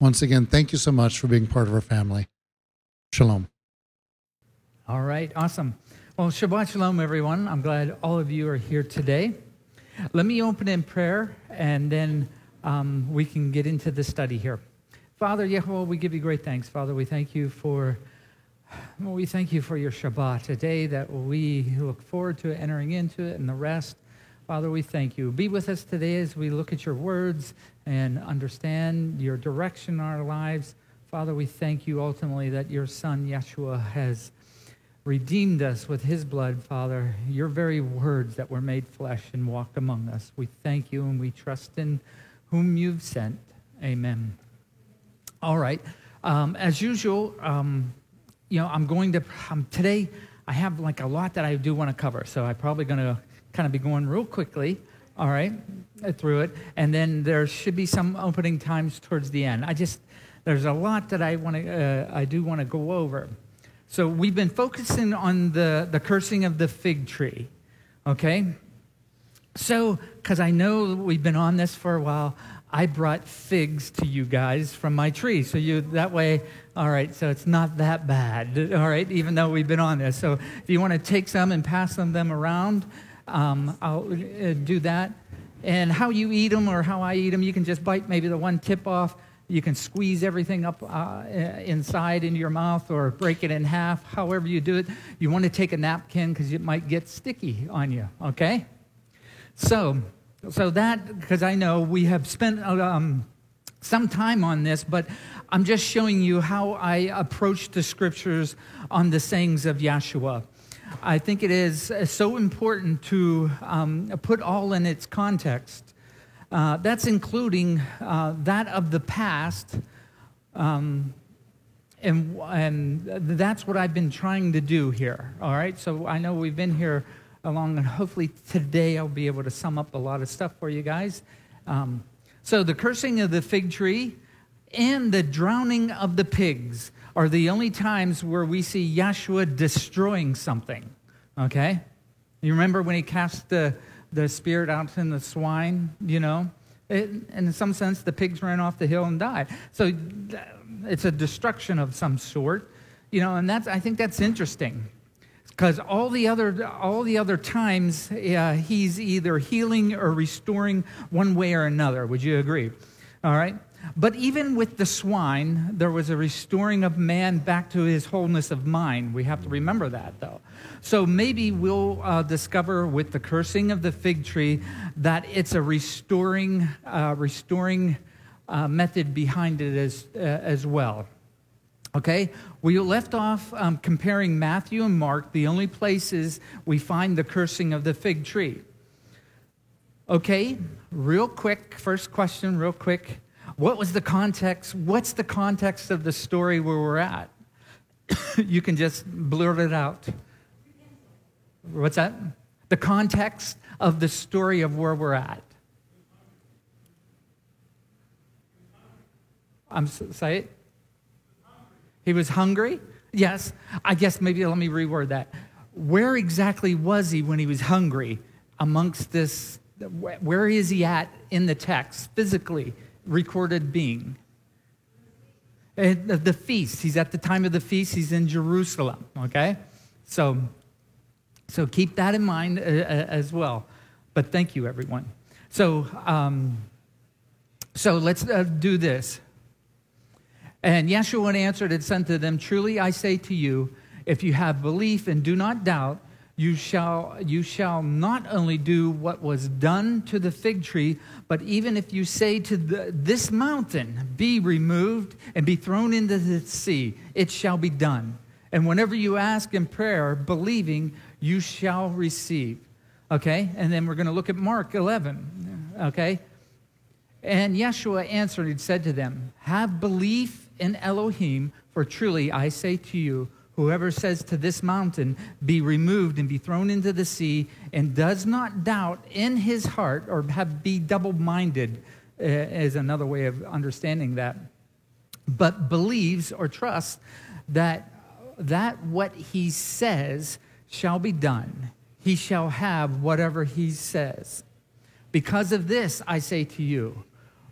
Once again, thank you so much for being part of our family. Shalom. All right, awesome. Well, Shabbat Shalom, everyone. I'm glad all of you are here today. Let me open in prayer and then um, we can get into the study here. Father, Yahweh, we give you great thanks. Father, we thank you for. Well, we thank you for your Shabbat, a day that we look forward to entering into it and the rest. Father, we thank you. Be with us today as we look at your words and understand your direction in our lives. Father, we thank you ultimately that your son, Yeshua, has redeemed us with his blood, Father, your very words that were made flesh and walked among us. We thank you and we trust in whom you've sent. Amen. All right. Um, as usual, um, you know, I'm going to, um, today, I have like a lot that I do want to cover. So I'm probably going to kind of be going real quickly, all right, through it. And then there should be some opening times towards the end. I just, there's a lot that I want to, uh, I do want to go over. So we've been focusing on the, the cursing of the fig tree, okay? So, because I know we've been on this for a while, I brought figs to you guys from my tree. So you that way, all right, so it's not that bad. All right, even though we've been on this. So if you want to take some and pass them, them around, um, I'll uh, do that. And how you eat them or how I eat them, you can just bite maybe the one tip off. You can squeeze everything up uh, inside into your mouth or break it in half, however you do it. You want to take a napkin because it might get sticky on you, okay? So, so that, because I know we have spent um, some time on this, but I'm just showing you how I approach the scriptures on the sayings of Yahshua. I think it is so important to um, put all in its context. Uh, that's including uh, that of the past. Um, and, and that's what I've been trying to do here. All right. So I know we've been here along, and hopefully today I'll be able to sum up a lot of stuff for you guys. Um, so, the cursing of the fig tree and the drowning of the pigs are the only times where we see Yahshua destroying something. Okay? You remember when he cast the, the spirit out in the swine, you know? It, in some sense, the pigs ran off the hill and died. So it's a destruction of some sort, you know, and that's, I think that's interesting because all the other all the other times uh, he's either healing or restoring one way or another would you agree all right but even with the swine there was a restoring of man back to his wholeness of mind. We have to remember that though. So maybe we'll uh, discover with the cursing of the fig tree that it's a restoring uh, restoring uh, method behind it as, uh, as well. Okay, we left off um, comparing Matthew and Mark, the only places we find the cursing of the fig tree. Okay, real quick, first question, real quick. What was the context? What's the context of the story where we're at? you can just blurt it out. What's that? The context of the story of where we're at. I'm say it. He was hungry? Yes. I guess maybe let me reword that. Where exactly was he when he was hungry amongst this? Where is he at in the text, physically recorded being? the feast. He's at the time of the feast. He's in Jerusalem. Okay, so so keep that in mind uh, uh, as well. But thank you, everyone. So um, so let's uh, do this. And Yeshua answered and said to them, Truly I say to you, if you have belief and do not doubt, you shall, you shall not only do what was done to the fig tree, but even if you say to the, this mountain, Be removed and be thrown into the sea, it shall be done. And whenever you ask in prayer, believing, you shall receive. Okay? And then we're going to look at Mark 11. Okay? And Yeshua answered and said to them, Have belief in Elohim, for truly I say to you, whoever says to this mountain, Be removed and be thrown into the sea, and does not doubt in his heart, or have, be double minded, uh, is another way of understanding that, but believes or trusts that, that what he says shall be done. He shall have whatever he says. Because of this, I say to you,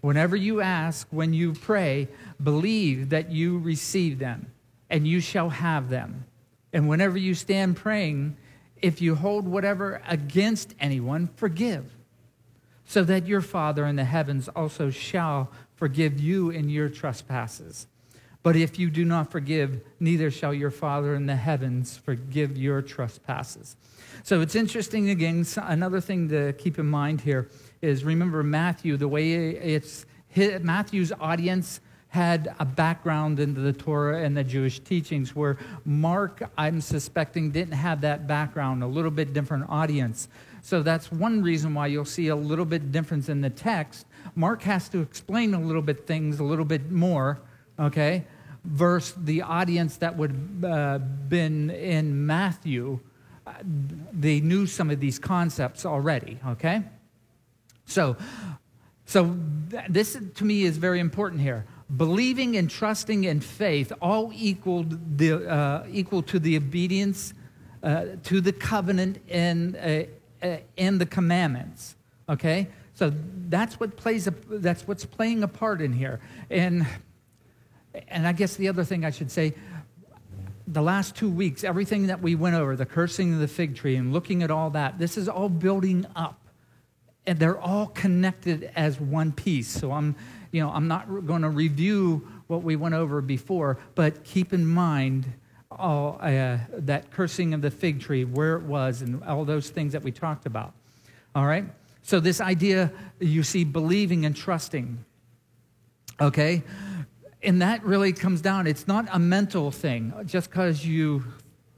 whenever you ask, when you pray, believe that you receive them, and you shall have them. And whenever you stand praying, if you hold whatever against anyone, forgive, so that your Father in the heavens also shall forgive you in your trespasses. But if you do not forgive, neither shall your Father in the heavens forgive your trespasses. So it's interesting again. Another thing to keep in mind here is remember Matthew, the way it's Matthew's audience had a background into the Torah and the Jewish teachings, where Mark, I'm suspecting, didn't have that background, a little bit different audience. So that's one reason why you'll see a little bit difference in the text. Mark has to explain a little bit things a little bit more, okay, versus the audience that would have uh, been in Matthew they knew some of these concepts already, okay? So, so this to me is very important here. Believing and trusting and faith all equaled the, uh, equal to the obedience uh, to the covenant and, uh, uh and the commandments, okay? So that's what plays a, that's what's playing a part in here. And, and I guess the other thing I should say, the last two weeks, everything that we went over, the cursing of the fig tree and looking at all that, this is all building up. And they're all connected as one piece. So I'm, you know, I'm not going to review what we went over before, but keep in mind all uh, that cursing of the fig tree, where it was, and all those things that we talked about. All right? So this idea, you see, believing and trusting. Okay? and that really comes down it's not a mental thing just because you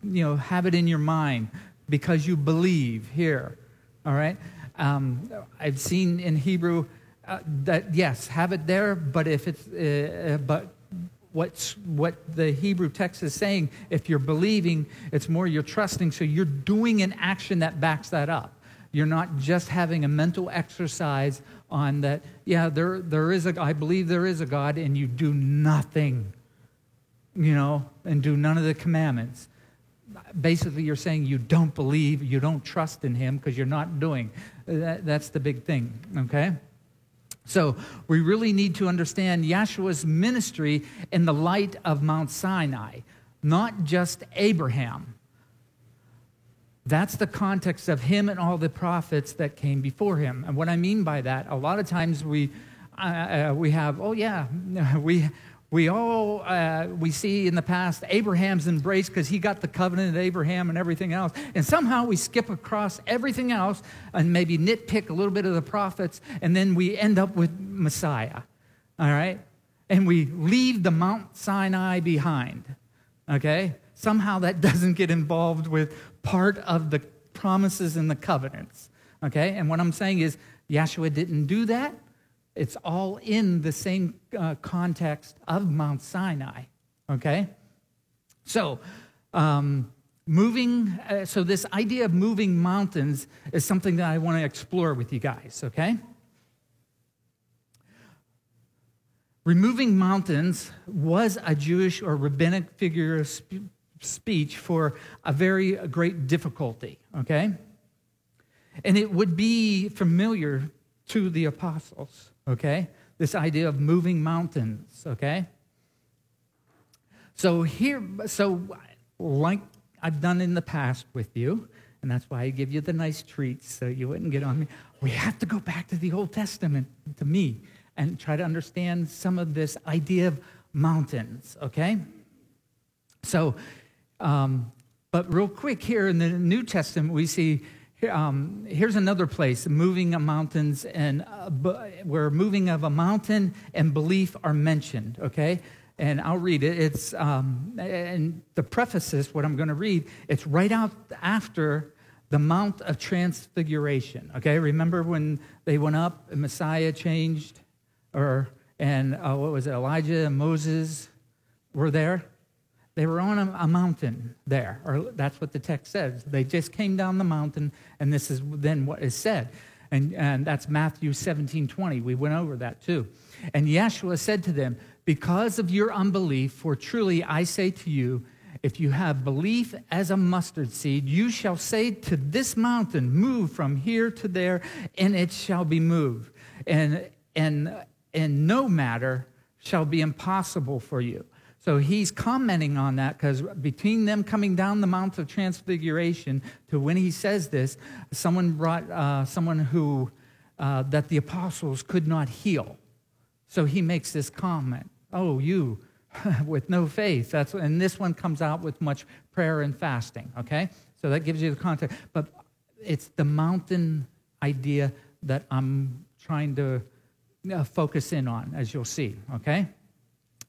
you know have it in your mind because you believe here all right um, i've seen in hebrew uh, that yes have it there but if it's uh, uh, but what's what the hebrew text is saying if you're believing it's more you're trusting so you're doing an action that backs that up you're not just having a mental exercise on that, yeah, there, there is a, I believe there is a God, and you do nothing, you know, and do none of the commandments. Basically, you're saying you don't believe, you don't trust in Him because you're not doing. That, that's the big thing, okay? So we really need to understand Yeshua's ministry in the light of Mount Sinai, not just Abraham. That's the context of him and all the prophets that came before him. And what I mean by that, a lot of times we, uh, uh, we have, oh yeah, we, we all uh, we see in the past Abraham's embraced because he got the covenant of Abraham and everything else, and somehow we skip across everything else and maybe nitpick a little bit of the prophets, and then we end up with Messiah. All right, and we leave the Mount Sinai behind. Okay, somehow that doesn't get involved with part of the promises and the covenants. Okay? And what I'm saying is, Yeshua didn't do that. It's all in the same uh, context of Mount Sinai. Okay? So, um, moving, uh, so this idea of moving mountains is something that I want to explore with you guys, okay? Removing mountains was a Jewish or rabbinic figure of speech for a very great difficulty, okay? And it would be familiar to the apostles, okay? This idea of moving mountains, okay? So here, so like I've done in the past with you, and that's why I give you the nice treats so you wouldn't get on me. We have to go back to the Old Testament, to me, and try to understand some of this idea of mountains, okay? So um, but real quick, here in the New Testament, we see um, here's another place moving mountains and uh, where moving of a mountain and belief are mentioned okay? And i'll read it. It's um, and the preface is what i'm going to read it's right out after the mount of transfiguration okay? Remember when they went up and messiah changed or and uh, what was it, Elijah and Moses were there. They were on a, a, mountain there, or that's what the text says. They just came down the mountain, and this is then what is said. And, and that's Matthew 17 20. We went over that too. And Yeshua said to them, Because of your unbelief, for truly I say to you, if you have belief as a mustard seed, you shall say to this mountain, Move from here to there, and it shall be moved. And, and, and no matter shall be impossible for you. So he's commenting on that because between them coming down the Mount of Transfiguration to when he says this, someone brought uh, someone who uh, that the apostles could not heal. So he makes this comment Oh, you with no faith. That's, and this one comes out with much prayer and fasting, okay? So that gives you the context. But it's the mountain idea that I'm trying to uh, focus in on, as you'll see, okay?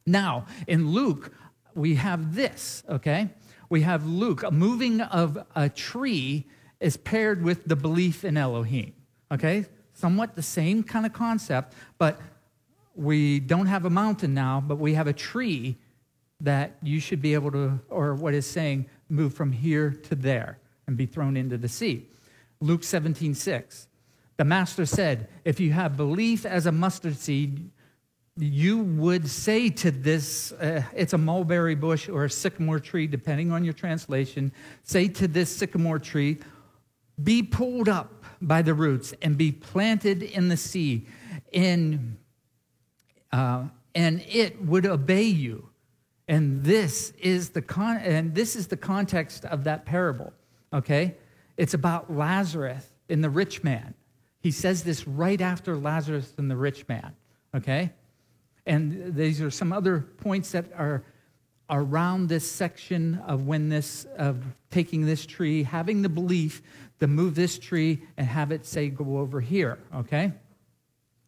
Now, in Luke, we have this, okay? We have Luke, a moving of a tree is paired with the belief in Elohim, okay? Somewhat the same kind of concept, but we don't have a mountain now, but we have a tree that you should be able to, or what is saying, move from here to there and be thrown into the sea. Luke 17, 6. The master said, If you have belief as a mustard seed, you would say to this, uh, it's a mulberry bush or a sycamore tree, depending on your translation, say to this sycamore tree, be pulled up by the roots and be planted in the sea, in, uh, and it would obey you. And this is the con- and this is the context of that parable. Okay, it's about Lazarus and the rich man. He says this right after Lazarus and the rich man. Okay, and these are some other points that are around this section of when this of taking this tree, having the belief to move this tree and have it say go over here. Okay,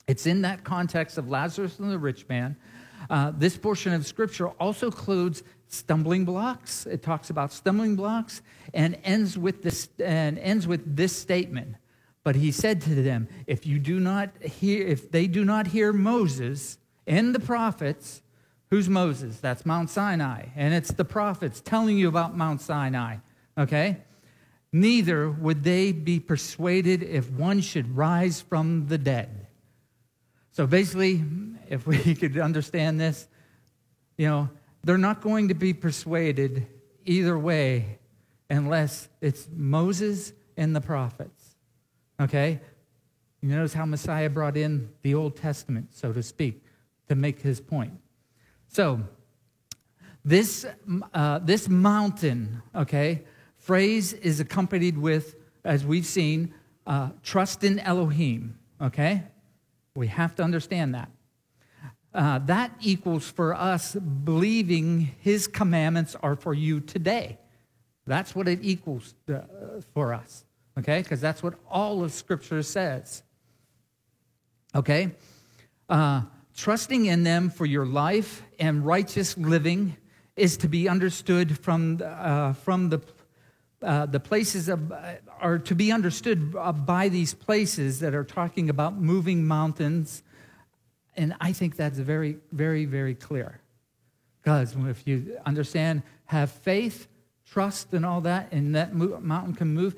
it's in that context of Lazarus and the rich man. Uh, this portion of scripture also includes stumbling blocks. It talks about stumbling blocks and ends with this and ends with this statement. But he said to them, if you do not hear, if they do not hear Moses and the prophets, who's Moses? That's Mount Sinai. And it's the prophets telling you about Mount Sinai. Okay? Neither would they be persuaded if one should rise from the dead. So basically, if we could understand this, you know, they're not going to be persuaded either way unless it's Moses and the prophets. Okay? You notice how Messiah brought in the Old Testament, so to speak, to make his point. So, this, uh, this mountain, okay, phrase is accompanied with, as we've seen, uh, trust in Elohim, okay? We have to understand that. Uh, that equals for us believing his commandments are for you today. That's what it equals to, uh, for us, okay? Because that's what all of Scripture says. Okay? Uh, trusting in them for your life and righteous living is to be understood from, uh, from the, uh, the places of, uh, are to be understood by these places that are talking about moving mountains and I think that's very, very, very clear. Because if you understand, have faith, trust, and all that, and that mountain can move,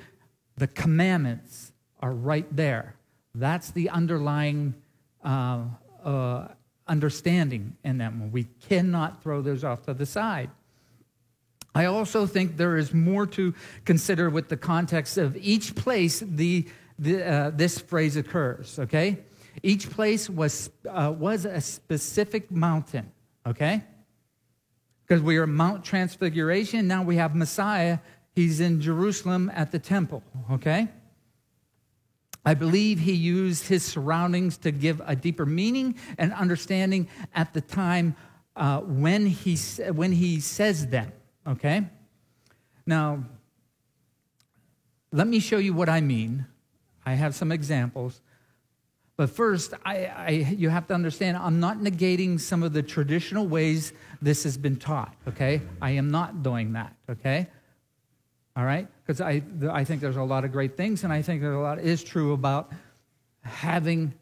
the commandments are right there. That's the underlying uh, uh, understanding in them. We cannot throw those off to the side. I also think there is more to consider with the context of each place the, the uh, this phrase occurs, okay? Each place was, uh, was a specific mountain, okay? Because we are Mount Transfiguration. Now we have Messiah. He's in Jerusalem at the temple, okay? I believe he used his surroundings to give a deeper meaning and understanding at the time uh, when, he, when he says them, okay? Now, let me show you what I mean. I have some examples. But first, I, I, you have to understand, I'm not negating some of the traditional ways this has been taught, okay? I am not doing that, okay? All right? Because I, I think there's a lot of great things, and I think there's a lot is true about having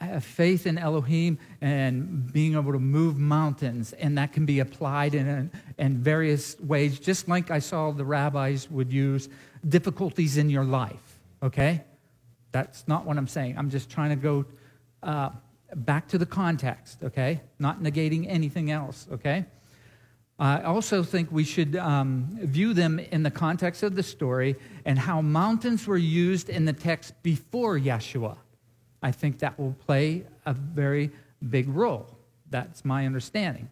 uh, faith in Elohim and being able to move mountains, and that can be applied in, in various ways, just like I saw the rabbis would use difficulties in your life, okay? That's not what I'm saying. I'm just trying to go uh, back to the context, okay? Not negating anything else, okay? I also think we should um, view them in the context of the story and how mountains were used in the text before Yeshua. I think that will play a very big role. That's my understanding.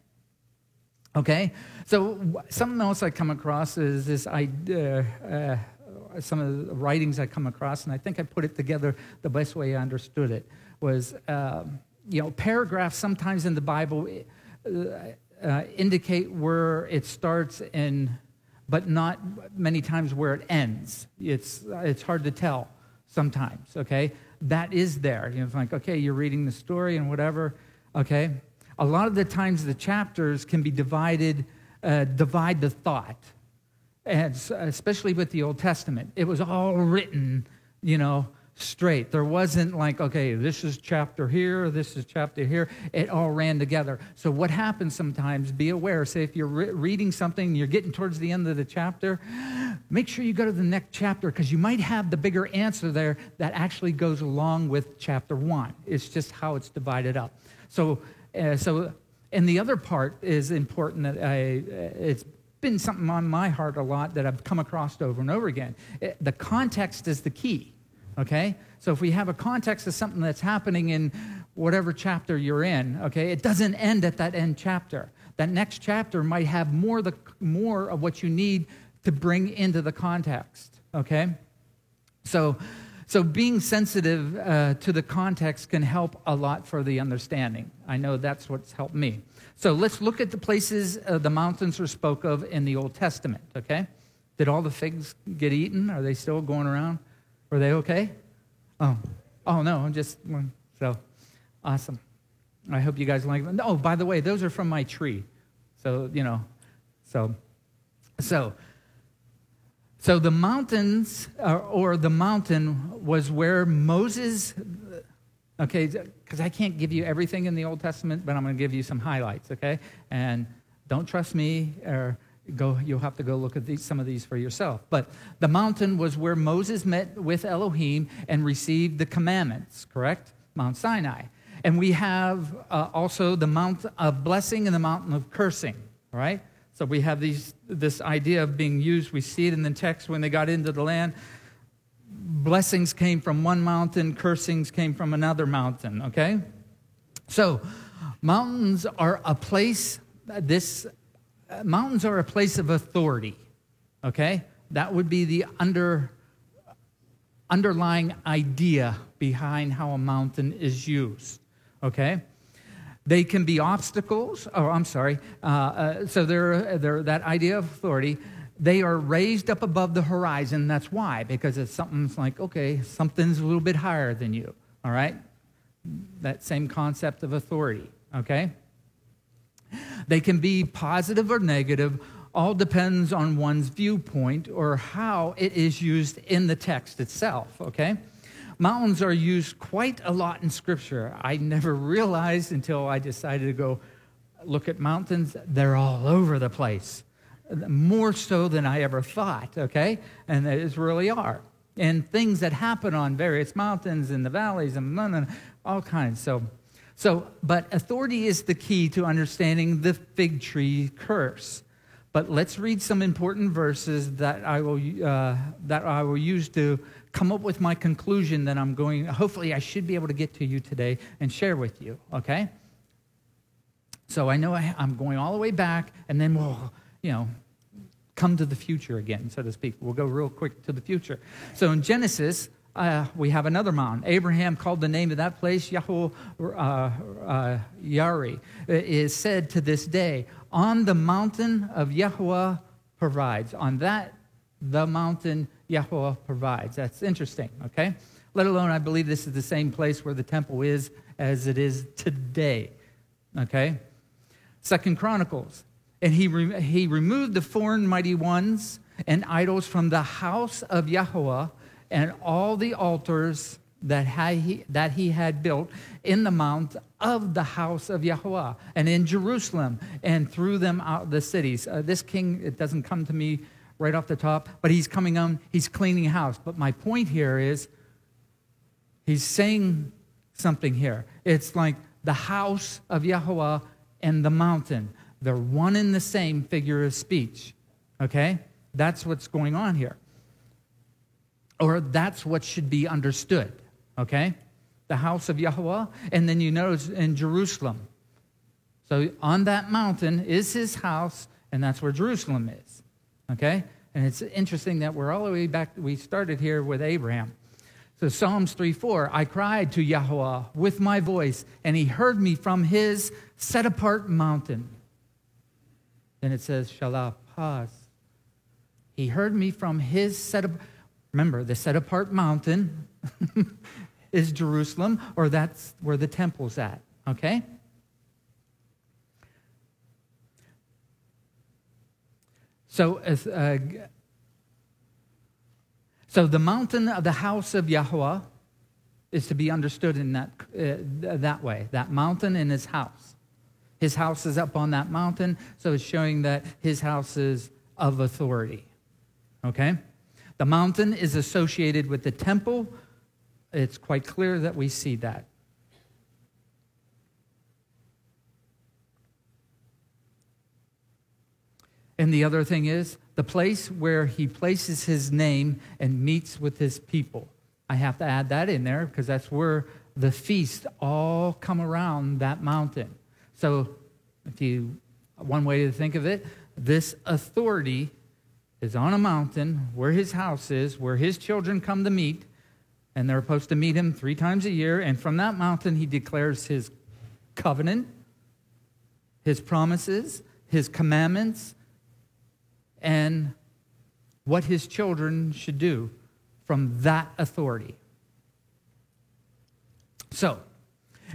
Okay? So, something else I come across is this idea. Uh, some of the writings I come across, and I think I put it together the best way I understood it, was uh, you know, paragraphs sometimes in the Bible uh, indicate where it starts and but not many times where it ends. It's, it's hard to tell sometimes, okay? That is there. You know, it's like, okay, you're reading the story and whatever, okay? A lot of the times the chapters can be divided, uh, divide the thought, and especially with the Old Testament. It was all written, you know, straight. There wasn't like, okay, this is chapter here, this is chapter here. It all ran together. So, what happens sometimes, be aware, say if you're re- reading something, you're getting towards the end of the chapter, make sure you go to the next chapter because you might have the bigger answer there that actually goes along with chapter one. It's just how it's divided up. So, uh, so and the other part is important that I, uh, it's been something on my heart a lot that I've come across over and over again. It, the context is the key okay? So if we have a context of something that's happening in whatever chapter you're in, okay, it doesn't end at that end chapter. That next chapter might have more, the, more of what you need to bring into the context, okay? So, so being sensitive uh, to the context can help a lot for the understanding. I know that's what's helped me. So let's look at the places uh, the mountains are spoke of in the Old Testament, okay? Did all the figs get eaten? Are they still going around? Were they okay? Oh, oh no, I'm just so awesome. I hope you guys like them. Oh, by the way, those are from my tree. So, you know, so, so, so the mountains, or, or the mountain was where Moses, okay, because I can't give you everything in the Old Testament, but I'm going to give you some highlights, okay? And don't trust me or Go, you'll have to go look at these, some of these for yourself. But the mountain was where Moses met with Elohim and received the commandments, correct? Mount Sinai. And we have uh, also the mount of blessing and the mountain of cursing, all right? So we have these, this idea of being used. We see it in the text when they got into the land. Blessings came from one mountain, cursings came from another mountain, okay? So, mountains are a place, this mountains are a place of authority, okay? That would be the under, underlying idea behind how a mountain is used, okay? They can be obstacles, or I'm sorry, uh, uh, so they're, they're that idea of authority. They are raised up above the horizon. That's why, because it's something's like, okay, something's a little bit higher than you, all right? That same concept of authority, okay? They can be positive or negative, all depends on one's viewpoint or how it is used in the text itself, okay? Mountains are used quite a lot in Scripture. I never realized until I decided to go look at mountains, they're all over the place. More so than I ever thought, okay? And they really are. And things that happen on various mountains and the valleys and all kinds. So, so, but authority is the key to understanding the fig tree curse. But let's read some important verses that I will, uh, that I will use to come up with my conclusion that I'm going, hopefully, I should be able to get to you today and share with you, okay? So I know I, I'm going all the way back, and then we'll, you know, come to the future again, so to speak. We'll go real quick to the future. So in Genesis, uh, we have another mountain. Abraham called the name of that place Yahweh uh, uh, Yari. It is said to this day, on the mountain of Yahweh provides. On that, the mountain Yahweh provides. That's interesting, okay? Let alone, I believe this is the same place where the temple is as it is today, okay? Second Chronicles. And he, re- he removed the foreign mighty ones and idols from the house of Yahweh and all the altars that he, that he had built in the mount of the house of Yahweh and in Jerusalem and threw them out of the cities. Uh, this king, it doesn't come to me right off the top, but he's coming on, he's cleaning house. But my point here is he's saying something here. It's like the house of Yahweh and the mountain. They're one and the same figure of speech. Okay? That's what's going on here. Or that's what should be understood okay? The house of Yahweh. And then you notice in Jerusalem. So on that mountain is his house, and that's where Jerusalem is, okay? And it's interesting that we're all the way back, we started here with Abraham. So Psalms 3 4, I cried to Yahweh with my voice, and he heard me from his set apart mountain. Then it says, Shalah, pause. He heard me from his set apart, remember, the set apart mountain is Jerusalem, or that's where the temple's at, okay? So, uh, so the mountain of the house of Yahweh is to be understood in that, uh, that way that mountain in his house. His house is up on that mountain, so it's showing that his house is of authority. Okay? The mountain is associated with the temple, it's quite clear that we see that. And the other thing is the place where he places his name and meets with his people. I have to add that in there because that's where the feasts all come around that mountain. So, if you, one way to think of it, this authority is on a mountain where his house is, where his children come to meet, and they're supposed to meet him three times a year. And from that mountain, he declares his covenant, his promises, his commandments, and what his children should do from that authority. So,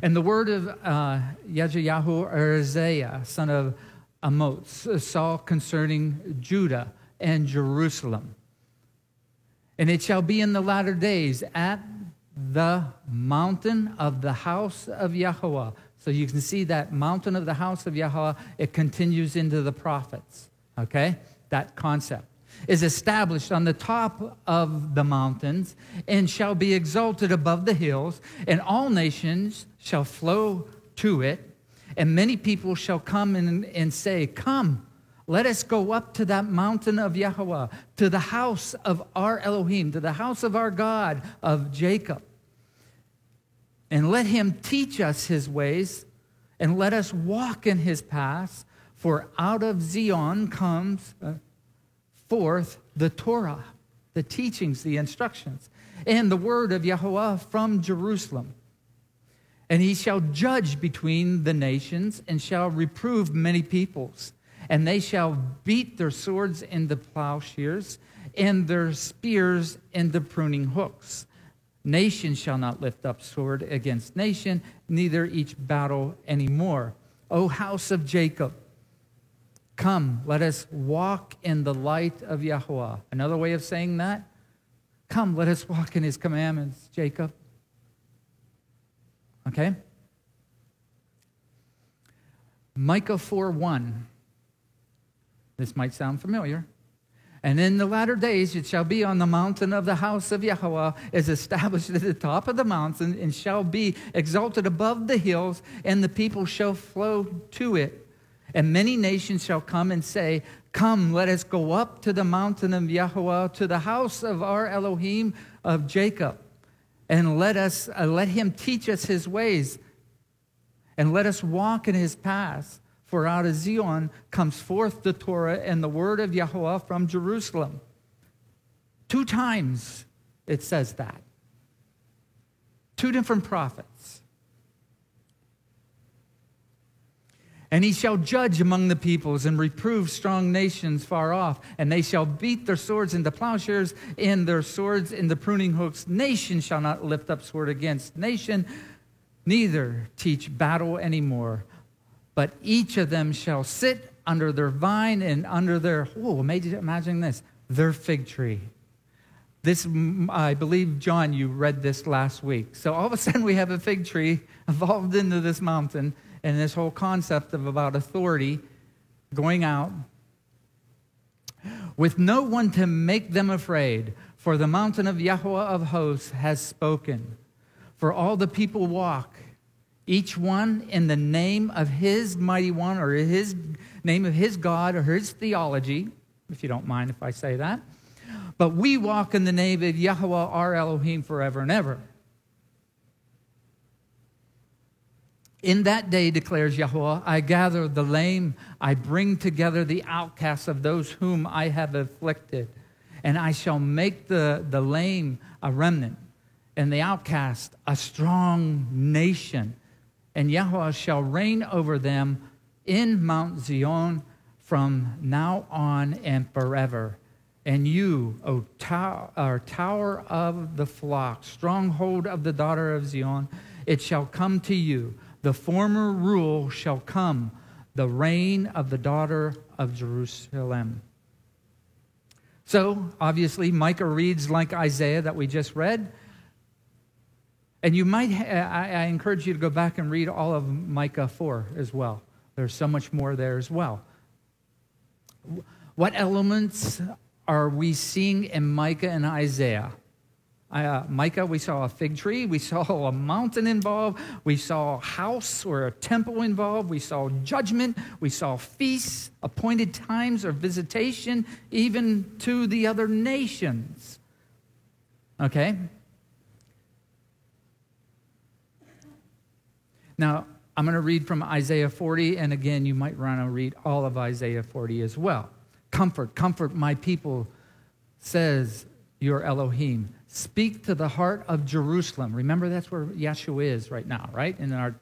and the word of uh, Yajayahu Isaiah, son of Amos, saw concerning Judah and Jerusalem. And it shall be in the latter days at the mountain of the house of Yahweh. So you can see that mountain of the house of Yahweh, it continues into the prophets. Okay? That concept is established on the top of the mountains and shall be exalted above the hills, and all nations shall flow to it, and many people shall come and, and say, Come let us go up to that mountain of Yahweh, to the house of our Elohim, to the house of our God of Jacob. And let him teach us his ways, and let us walk in his paths. For out of Zion comes uh, forth the Torah, the teachings, the instructions, and the word of Yahweh from Jerusalem. And he shall judge between the nations and shall reprove many peoples and they shall beat their swords into plowshares and their spears into pruning hooks. Nation shall not lift up sword against nation, neither each battle anymore. O house of Jacob, come, let us walk in the light of Yahweh. Another way of saying that, come, let us walk in his commandments, Jacob. Okay? Micah 4 1. This might sound familiar. And in the latter days it shall be on the mountain of the house of Yahweh is established at the top of the mountain and shall be exalted above the hills, and the people shall flow to it. And many nations shall come and say, Come, let us go up to the mountain of Yahweh, to the house of our Elohim of Jacob, and let us uh, let him teach us his ways, and let us walk in his paths. For out of Zion comes forth the Torah and the word of Yahweh from Jerusalem. Two times it says that. Two different prophets. And he shall judge among the peoples and reprove strong nations far off. And they shall beat their swords into plowshares and their swords into pruning hooks. Nation shall not lift up sword against nation, neither teach battle anymore but each of them shall sit under their vine and under their, oh, imagine this, their fig tree. This, I believe, John, you read this last week. So all of a sudden, we have a fig tree evolved into this mountain and this whole concept of about authority going out with no one to make them afraid. For the mountain of Yahweh of hosts has spoken. For all the people walk, each one in the name of his mighty one or his name of his God or his theology, if you don't mind if I say that. But we walk in the name of Yahweh our Elohim forever and ever. In that day, declares Yahweh, I gather the lame, I bring together the outcasts of those whom I have afflicted, and I shall make the, the lame a remnant, and the outcast a strong nation. And Yahweh shall reign over them in Mount Zion from now on and forever. And you, O tower, tower of the flock, stronghold of the daughter of Zion, it shall come to you the former rule shall come, the reign of the daughter of Jerusalem. So, obviously, Micah reads like Isaiah that we just read. And you might, I, I encourage you to go back and read all of Micah 4 as well. There's so much more there as well. What elements are we seeing in Micah and Isaiah? Uh, Micah, we saw a fig tree. We saw a mountain involved. We saw a house or a temple involved. We saw judgment. We saw feasts, appointed times or visitation, even to the other nations. Okay? Now, I'm going to read from Isaiah 40, and again, you might want to read all of Isaiah 40 as well. Comfort, comfort my people, says your Elohim. Speak to the heart of Jerusalem. Remember, that's where Yeshua is right now, right? In our,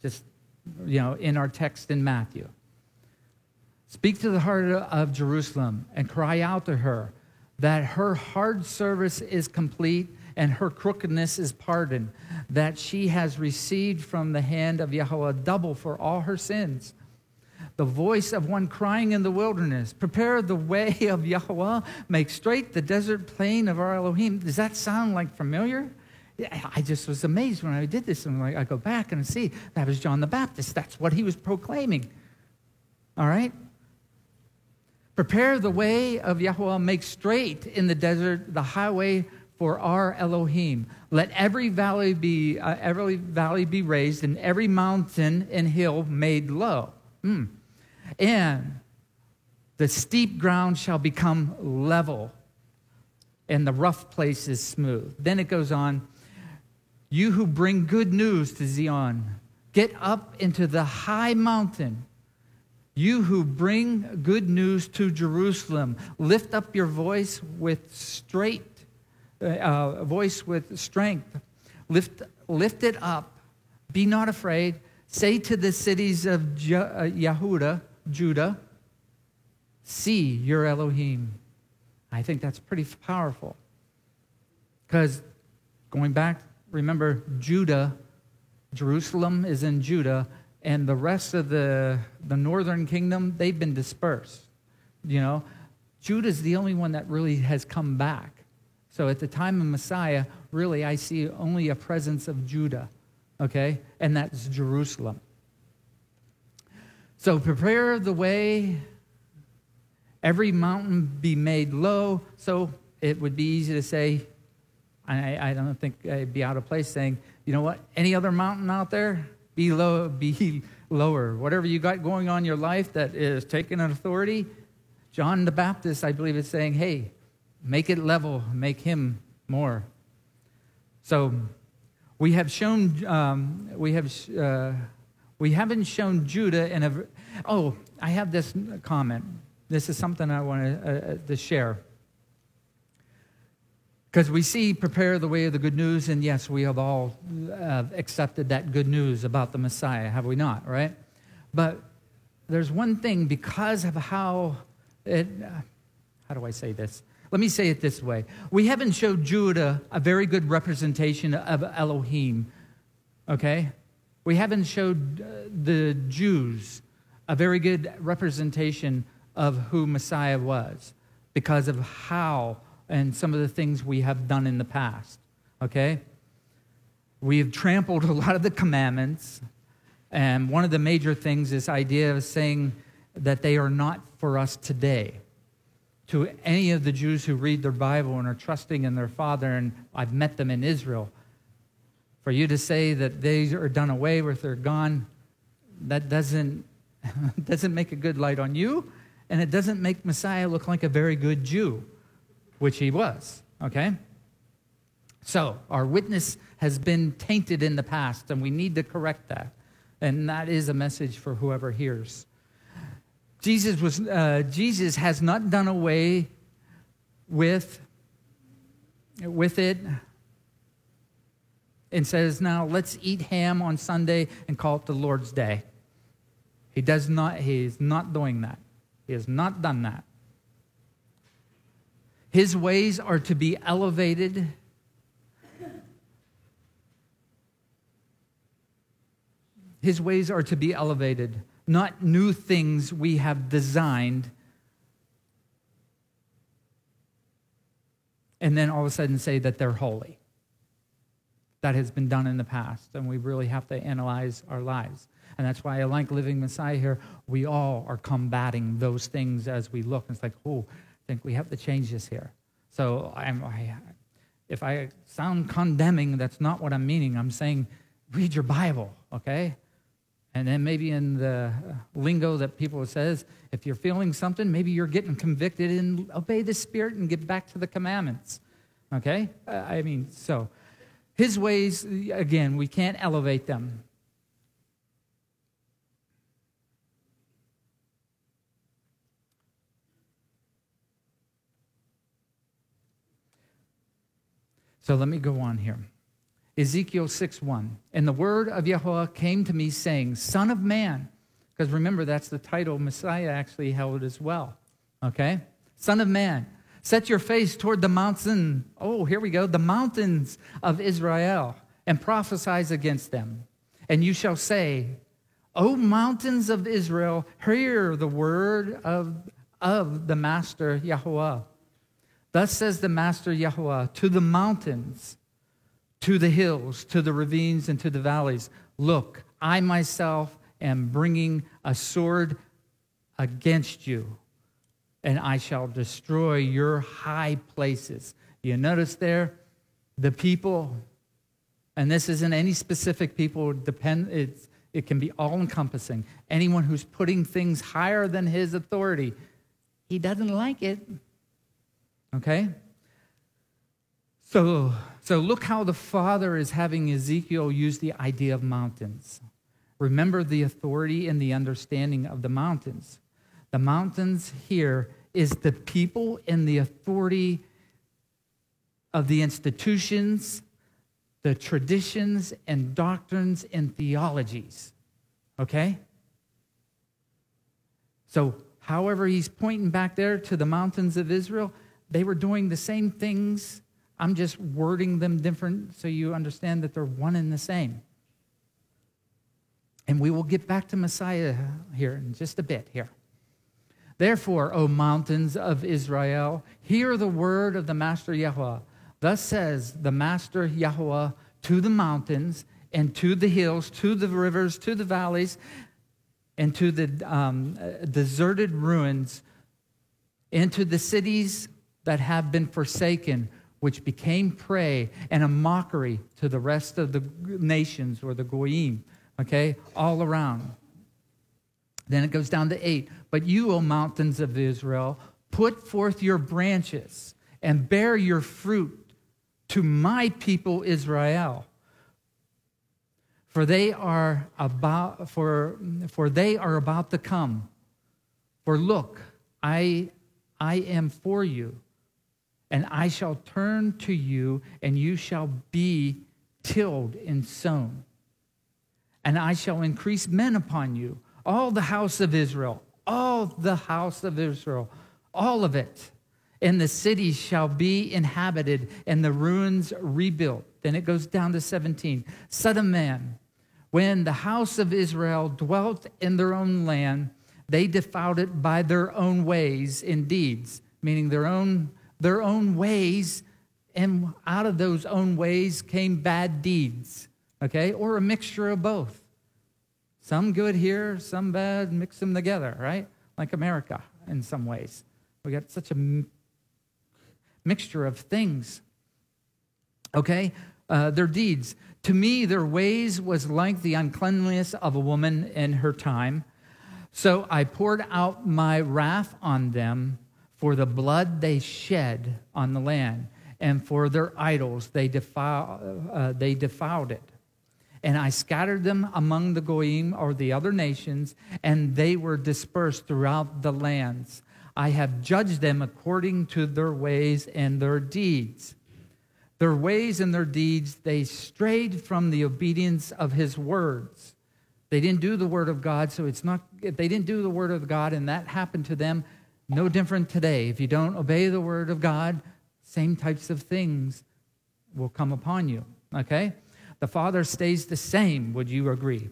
just, you know, in our text in Matthew. Speak to the heart of Jerusalem and cry out to her that her hard service is complete and her crookedness is pardoned, that she has received from the hand of Yahweh double for all her sins the voice of one crying in the wilderness, Prepare the way of Yahweh, make straight the desert plain of our Elohim. Does that sound like familiar? I just was amazed when I did this. And I I go back and see that was John the Baptist. That's what he was proclaiming. All right? Prepare the way of Yahweh, make straight in the desert the highway for our Elohim. Let every valley be uh, every valley be raised, and every mountain and hill made low. Hmm and the steep ground shall become level, and the rough places smooth. Then it goes on You who bring good news to Zion, get up into the high mountain. You who bring good news to Jerusalem, lift up your voice with straight, uh, uh voice with strength. Lift, lift it up. Be not afraid. Say to the cities of Je- uh, Yehuda, Judah, see your Elohim. I think that's pretty powerful. Because going back, remember Judah, Jerusalem is in Judah, and the rest of the, the northern kingdom, they've been dispersed. You know, Judah's the only one that really has come back. So at the time of Messiah, really, I see only a presence of Judah, okay? And that's Jerusalem. So prepare the way, every mountain be made low. So it would be easy to say, I, I don't think I'd be out of place saying, you know what, any other mountain out there, be low, be lower. Whatever you got going on in your life that is taking an authority, John the Baptist, I believe, is saying, hey, make it level, make him more. So we have shown, um, we have. Uh, we haven't shown Judah in a. Oh, I have this comment. This is something I want to, uh, uh, to share. Because we see prepare the way of the good news, and yes, we have all uh, accepted that good news about the Messiah, have we not, right? But there's one thing because of how it, uh, how do I say this? Let me say it this way. We haven't showed Judah a very good representation of Elohim, okay? We haven't showed uh, the Jews a very good representation of who Messiah was because of how and some of the things we have done in the past. Okay? We have trampled a lot of the commandments, and one of the major things is idea of saying that they are not for us today. To any of the Jews who read their Bible and are trusting in their Father, and I've met them in Israel, for you to say that they are done away with, they're gone, that doesn't, doesn't make a good light on you, and it doesn't make Messiah look like a very good Jew, which he was, okay? So, our witness has been tainted in the past, and we need to correct that. And that is a message for whoever hears. Jesus, was, uh, Jesus has not done away with, with it and says, now let's eat ham on Sunday and call it the Lord's Day. He does not, he is not doing that. He has not done that. His ways are to be elevated. His ways are to be elevated, not new things we have designed. And then all of a sudden say that they're holy that has been done in the past, and we really have to analyze our lives. And that's why I like Living Messiah here. We all are combating those things as we look. It's like, oh, I think we have to change this here. So I'm, I, if I sound condemning, that's not what I'm meaning. I'm saying, read your Bible, okay? And then maybe in the uh, lingo that people says, if you're feeling something, maybe you're getting convicted and obey the Spirit and get back to the commandments. Okay? Uh, I mean, so his ways, again, we can't elevate them. So let me go on here. Ezekiel 6 1. And the word of Yahweh came to me, saying, Son of man, because remember, that's the title Messiah actually held as well. Okay? Son of man, Set your face toward the mountain. Oh, here we go. The mountains of Israel and prophesize against them. And you shall say, O mountains of Israel, hear the word of, of the Master Yahweh. Thus says the Master Yahweh to the mountains, to the hills, to the ravines, and to the valleys. Look, I myself am bringing a sword against you and I shall destroy your high places. You notice there the people, and this isn't any specific people, depend, it's, it can be all encompassing. Anyone who's putting things higher than his authority, he doesn't like it. Okay? So, so look how the Father is having Ezekiel use the idea of mountains. Remember the authority and the understanding of the mountains. The mountains here is the people and the authority of the institutions, the traditions and doctrines and theologies. Okay? So, however, he's pointing back there to the mountains of Israel, they were doing the same things. I'm just wording them different so you understand that they're one and the same. And we will get back to Messiah here in just a bit here. Therefore, O mountains of Israel, hear the word of the Master Yahweh. Thus says the Master Yahweh to the mountains and to the hills, to the rivers, to the valleys, and to the um, deserted ruins, into the cities that have been forsaken, which became prey and a mockery to the rest of the nations or the goyim, okay, all around. Then it goes down to eight. But you, O mountains of Israel, put forth your branches and bear your fruit to my people Israel. For they are about for, for they are about to come. For look, I I am for you, and I shall turn to you, and you shall be tilled and sown. And I shall increase men upon you all the house of Israel, all the house of Israel, all of it. And the cities shall be inhabited and the ruins rebuilt. Then it goes down to 17. Son of man, when the house of Israel dwelt in their own land, they defiled it by their own ways and deeds, meaning their own their own ways, and out of those own ways came bad deeds, okay? Or a mixture of both. Some good here, some bad, mix them together, right? Like America in some ways. We got such a mixture of things. Okay? Uh, their deeds. To me, their ways was like the uncleanliness of a woman in her time. So I poured out my wrath on them for the blood they shed on the land, and for their idols they, defile, uh, they defiled it. And I scattered them among the Goyim, or the other nations, and they were dispersed throughout the lands. I have judged them according to their ways and their deeds. Their ways and their deeds, they strayed from the obedience of his words. They didn't do the word of God, so it's not, they didn't do the word of God and that happened to them, no different today. If you don't obey the word of God, same types of things will come upon you. Okay? The Father stays the same. Would you agree?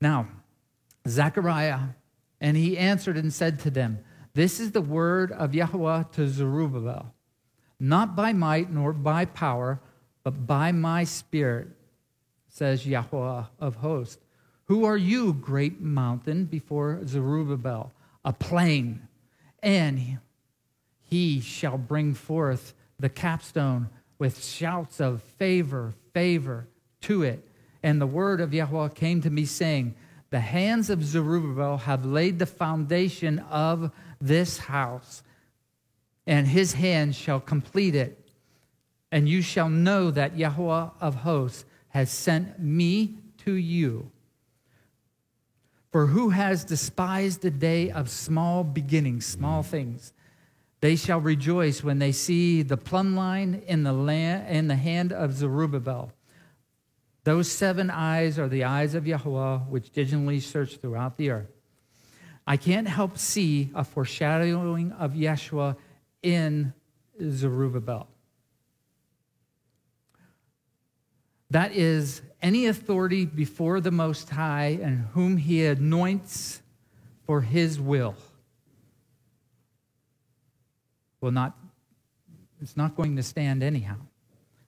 Now, Zechariah, and he answered and said to them, This is the word of Yahweh to Zerubbabel, not by might nor by power, but by my spirit, says Yahweh of hosts. Who are you, great mountain, before Zerubbabel? A plain. And he shall bring forth the capstone with shouts of favor, favor to it. And the word of Yahweh came to me, saying, The hands of Zerubbabel have laid the foundation of this house, and his hand shall complete it. And you shall know that Yahweh of hosts has sent me to you. For who has despised the day of small beginnings, small things? They shall rejoice when they see the plumb line in the, land, in the hand of Zerubbabel. Those seven eyes are the eyes of Yahweh, which diligently search throughout the earth. I can't help see a foreshadowing of Yeshua in Zerubbabel. That is any authority before the Most High and whom he anoints for his will will not, it's not going to stand anyhow.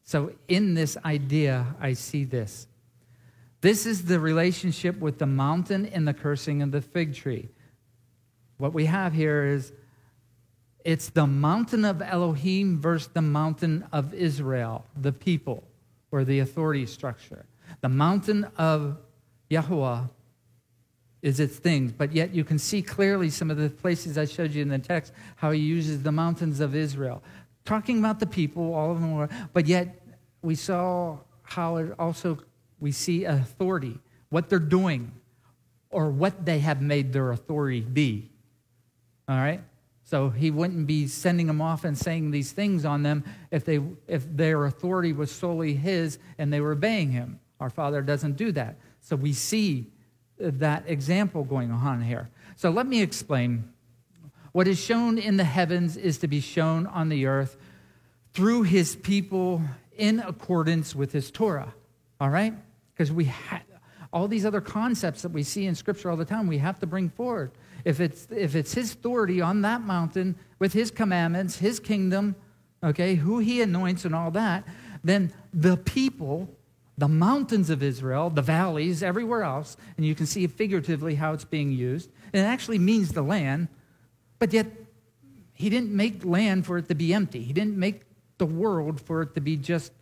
So, in this idea, I see this. This is the relationship with the mountain and the cursing of the fig tree. What we have here is it's the mountain of Elohim versus the mountain of Israel, the people, or the authority structure. The mountain of Yahweh is its things, but yet you can see clearly some of the places I showed you in the text how he uses the mountains of Israel. Talking about the people, all of them were, but yet we saw how it also we see authority, what they're doing, or what they have made their authority be. All right? So he wouldn't be sending them off and saying these things on them if, they, if their authority was solely his and they were obeying him. Our Father doesn't do that. So we see uh, that example going on here. So let me explain. What is shown in the heavens is to be shown on the earth through his people in accordance with his Torah. All right? Because we have all these other concepts that we see in scripture all the time, we have to bring forward. If it's if it's his authority on that mountain with his commandments, his kingdom, okay, who he anoints and all that, then the people the mountains of Israel, the valleys, everywhere else, and you can see figuratively how it's being used. And it actually means the land, but yet he didn't make land for it to be empty. He didn't make the world for it to be just,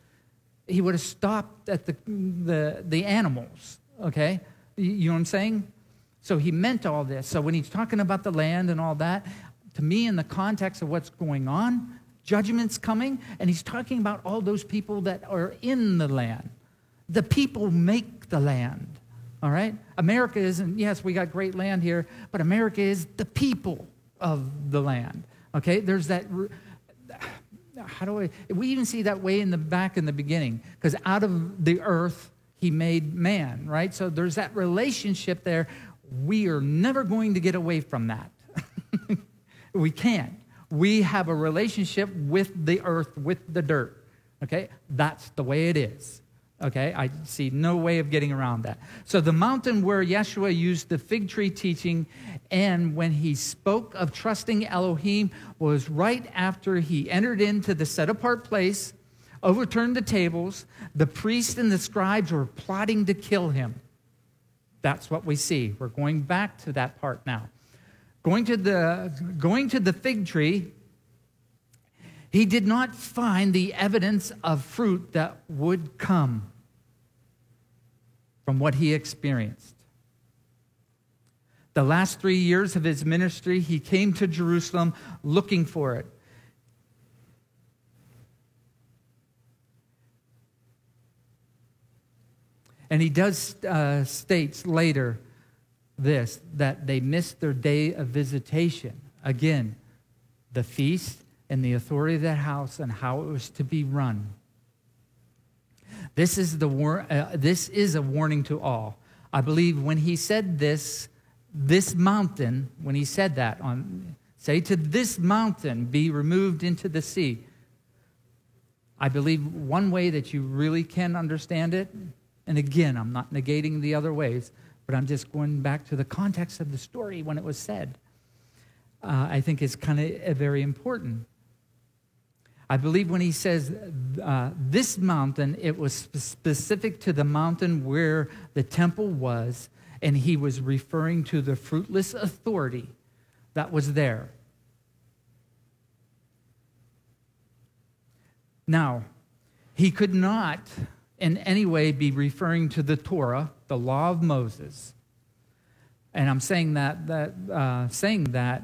he would have stopped at the, the, the animals, okay? You know what I'm saying? So he meant all this. So when he's talking about the land and all that, to me, in the context of what's going on, judgment's coming, and he's talking about all those people that are in the land. The people make the land. All right? America isn't, yes, we got great land here, but America is the people of the land. Okay? There's that. How do I? We even see that way in the back in the beginning, because out of the earth, he made man, right? So there's that relationship there. We are never going to get away from that. we can't. We have a relationship with the earth, with the dirt. Okay? That's the way it is. Okay, I see no way of getting around that. So, the mountain where Yeshua used the fig tree teaching and when he spoke of trusting Elohim was right after he entered into the set apart place, overturned the tables. The priests and the scribes were plotting to kill him. That's what we see. We're going back to that part now. Going to the, going to the fig tree, he did not find the evidence of fruit that would come from what he experienced. The last three years of his ministry, he came to Jerusalem looking for it. And he does uh, states later this that they missed their day of visitation. Again, the feast and the authority of that house and how it was to be run. This is, the war- uh, this is a warning to all. I believe when he said this, this mountain, when he said that, on say to this mountain, be removed into the sea. I believe one way that you really can understand it, and again, I'm not negating the other ways, but I'm just going back to the context of the story when it was said. Uh, I think is kind of very important. I believe when he says uh, this mountain, it was specific to the mountain where the temple was, and he was referring to the fruitless authority that was there. Now, he could not in any way be referring to the Torah, the law of Moses. And I'm saying that, that uh, saying that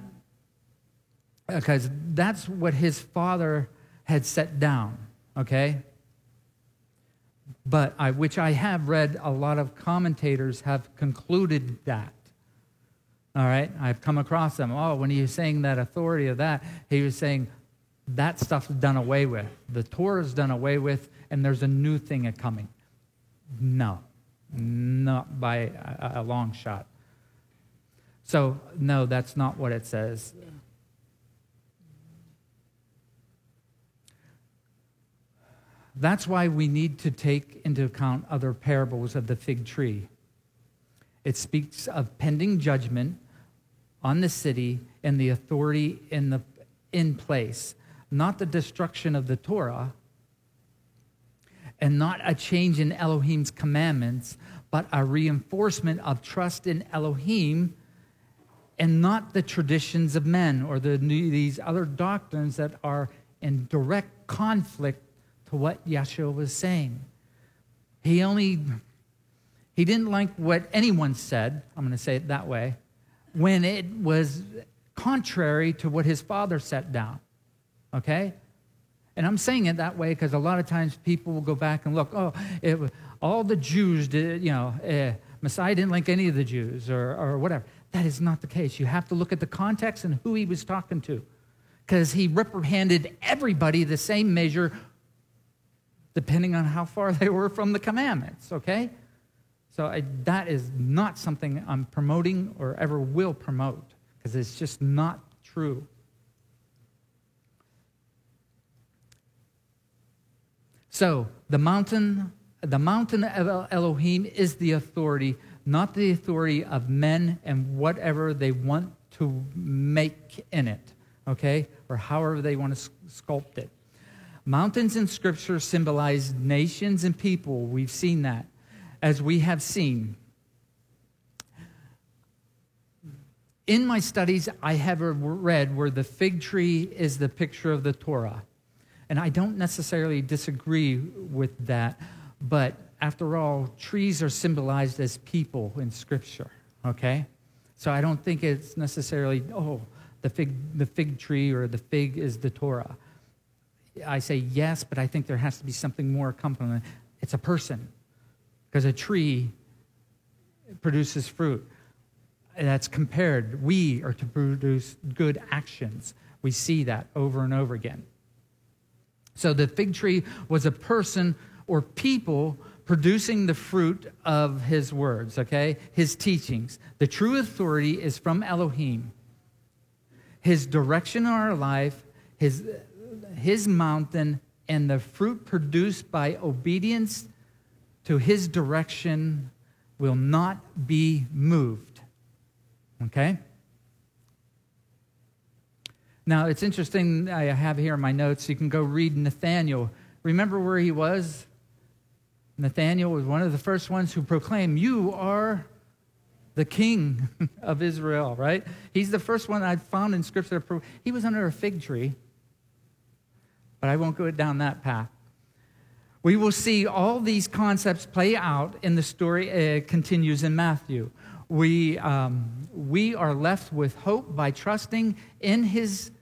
because that's what his father had set down, okay? But I, which I have read, a lot of commentators have concluded that. All right, I've come across them. Oh, when he was saying that authority of that, he was saying that stuff's done away with. The Torah is done away with, and there's a new thing coming. No, not by a, a long shot. So, no, that's not what it says. That's why we need to take into account other parables of the fig tree. It speaks of pending judgment on the city and the authority in, the, in place, not the destruction of the Torah and not a change in Elohim's commandments, but a reinforcement of trust in Elohim and not the traditions of men or the, these other doctrines that are in direct conflict to what Yeshua was saying. He only, he didn't like what anyone said, I'm going to say it that way, when it was contrary to what his father set down. Okay? And I'm saying it that way because a lot of times people will go back and look, oh, it, all the Jews did, you know, eh, Messiah didn't like any of the Jews or, or whatever. That is not the case. You have to look at the context and who he was talking to because he reprimanded everybody the same measure depending on how far they were from the commandments, okay? So I, that is not something I'm promoting or ever will promote because it's just not true. So the mountain, the mountain of Elohim is the authority, not the authority of men and whatever they want to make in it, okay? Or however they want to sculpt it. Mountains in Scripture symbolize nations and people. We've seen that, as we have seen. In my studies, I have read where the fig tree is the picture of the Torah. And I don't necessarily disagree with that, but after all, trees are symbolized as people in Scripture, okay? So I don't think it's necessarily, oh, the fig, the fig tree or the fig is the Torah. I say yes, but I think there has to be something more accompanying. It's a person, because a tree produces fruit. That's compared. We are to produce good actions. We see that over and over again. So the fig tree was a person or people producing the fruit of his words, okay? His teachings. The true authority is from Elohim. His direction in our life, his his mountain and the fruit produced by obedience to his direction will not be moved. Okay? Now, it's interesting, I have here in my notes, you can go read Nathaniel. Remember where he was? Nathaniel was one of the first ones who proclaimed, You are the king of Israel, right? He's the first one I found in Scripture. He was under a fig tree, but I won't go down that path. We will see all these concepts play out in the story. It continues in Matthew. We, um, we are left with hope by trusting in his,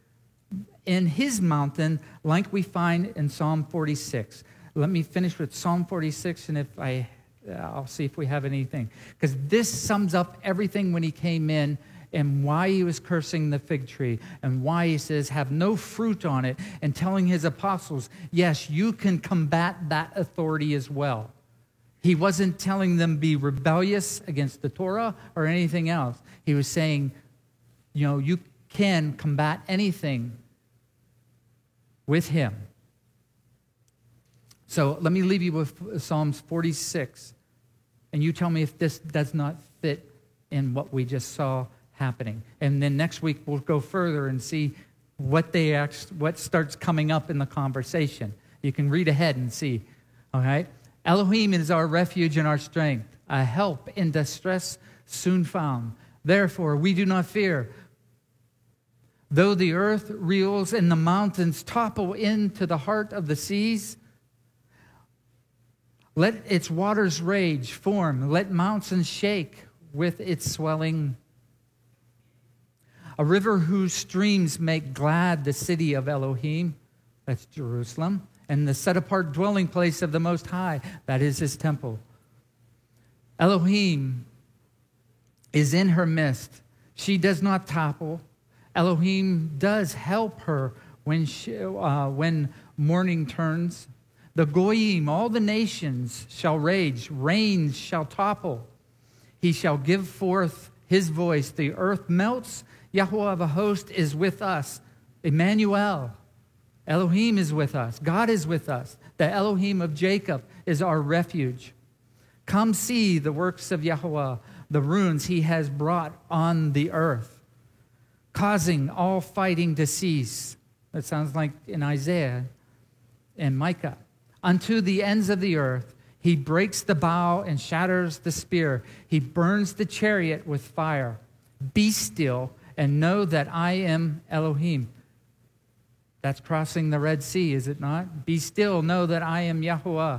in his mountain, like we find in Psalm 46. Let me finish with Psalm 46, and if I, I'll see if we have anything. Because this sums up everything when he came in and why he was cursing the fig tree and why he says, have no fruit on it, and telling his apostles, yes, you can combat that authority as well. He wasn't telling them be rebellious against the Torah or anything else. He was saying, you know, you can combat anything with him. So let me leave you with Psalms 46, and you tell me if this does not fit in what we just saw happening. And then next week we'll go further and see what they act, what starts coming up in the conversation. You can read ahead and see. All right? Elohim is our refuge and our strength, a help in distress soon found. Therefore, we do not fear. Though the earth reels and the mountains topple into the heart of the seas, let its waters rage, form, let mountains shake with its swelling a river whose streams make glad the city of Elohim, that's Jerusalem, and the set apart dwelling place of the Most High, that is his temple. Elohim is in her midst. She does not topple. Elohim does help her when, she, uh, when morning turns. The Goyim, all the nations shall rage, rains shall topple. He shall give forth his voice. The earth melts Yahweh of a host is with us. Emmanuel, Elohim is with us. God is with us. The Elohim of Jacob is our refuge. Come see the works of Yahweh, the ruins he has brought on the earth, causing all fighting to cease. That sounds like in Isaiah and Micah. Unto the ends of the earth, he breaks the bow and shatters the spear. He burns the chariot with fire. Be still and know that I am Elohim. That's crossing the Red Sea, is it not? Be still, know that I am Yahweh.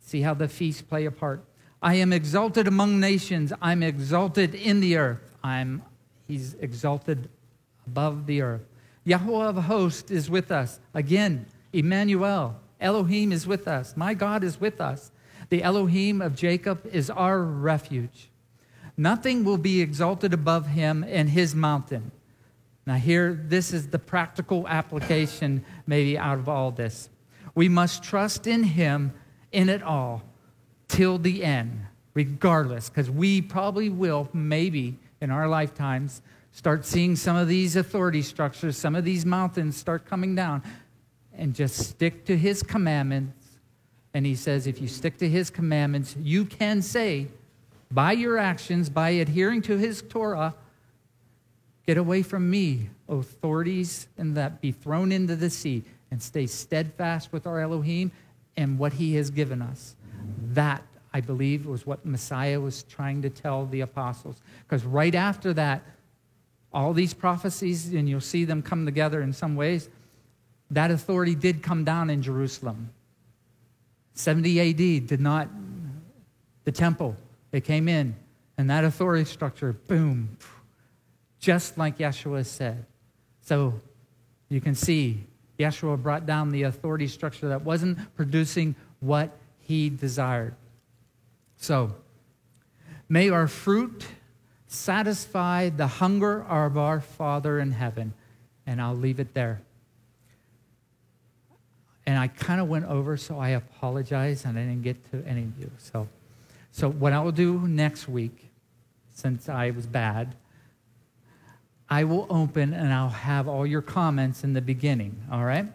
See how the feasts play a part. I am exalted among nations. I'm exalted in the earth. I'm he's exalted above the earth. Yahweh of hosts is with us. Again, Emmanuel. Elohim is with us. My God is with us. The Elohim of Jacob is our refuge. Nothing will be exalted above him and his mountain. Now, here, this is the practical application, maybe, out of all this. We must trust in him in it all till the end, regardless, because we probably will, maybe in our lifetimes, start seeing some of these authority structures, some of these mountains start coming down, and just stick to his commandments. And he says, if you stick to his commandments, you can say, by your actions, by adhering to his Torah, get away from me, authorities, and that be thrown into the sea and stay steadfast with our Elohim and what he has given us. That, I believe, was what Messiah was trying to tell the apostles. Because right after that, all these prophecies, and you'll see them come together in some ways, that authority did come down in Jerusalem. 70 AD did not, the temple they came in, and that authority structure, boom, just like Yeshua said. So you can see Yeshua brought down the authority structure that wasn't producing what he desired. So, may our fruit satisfy the hunger of our Father in heaven. And I'll leave it there. And I kind of went over, so I apologize, and I didn't get to any of you. So. So, what I will do next week, since I was bad, I will open and I'll have all your comments in the beginning, all right?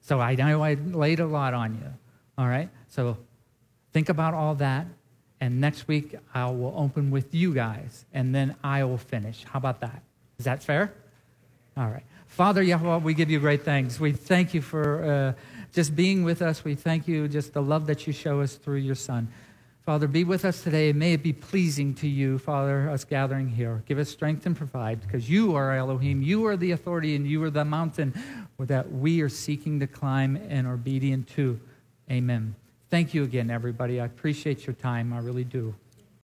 So, I know I laid a lot on you. All right? So think about all that. And next week, I will open with you guys, and then I will finish. How about that? Is that fair? All right. Father Yahweh, we give you great thanks. We thank you for uh, just being with us. We thank you just the love that you show us through your Son. Father, be with us today. May it be pleasing to you, Father, us gathering here. Give us strength and provide, because you are Elohim. You are the authority, and you are the mountain that we are seeking to climb and obedient to. Amen. Thank you again, everybody. I appreciate your time. I really do.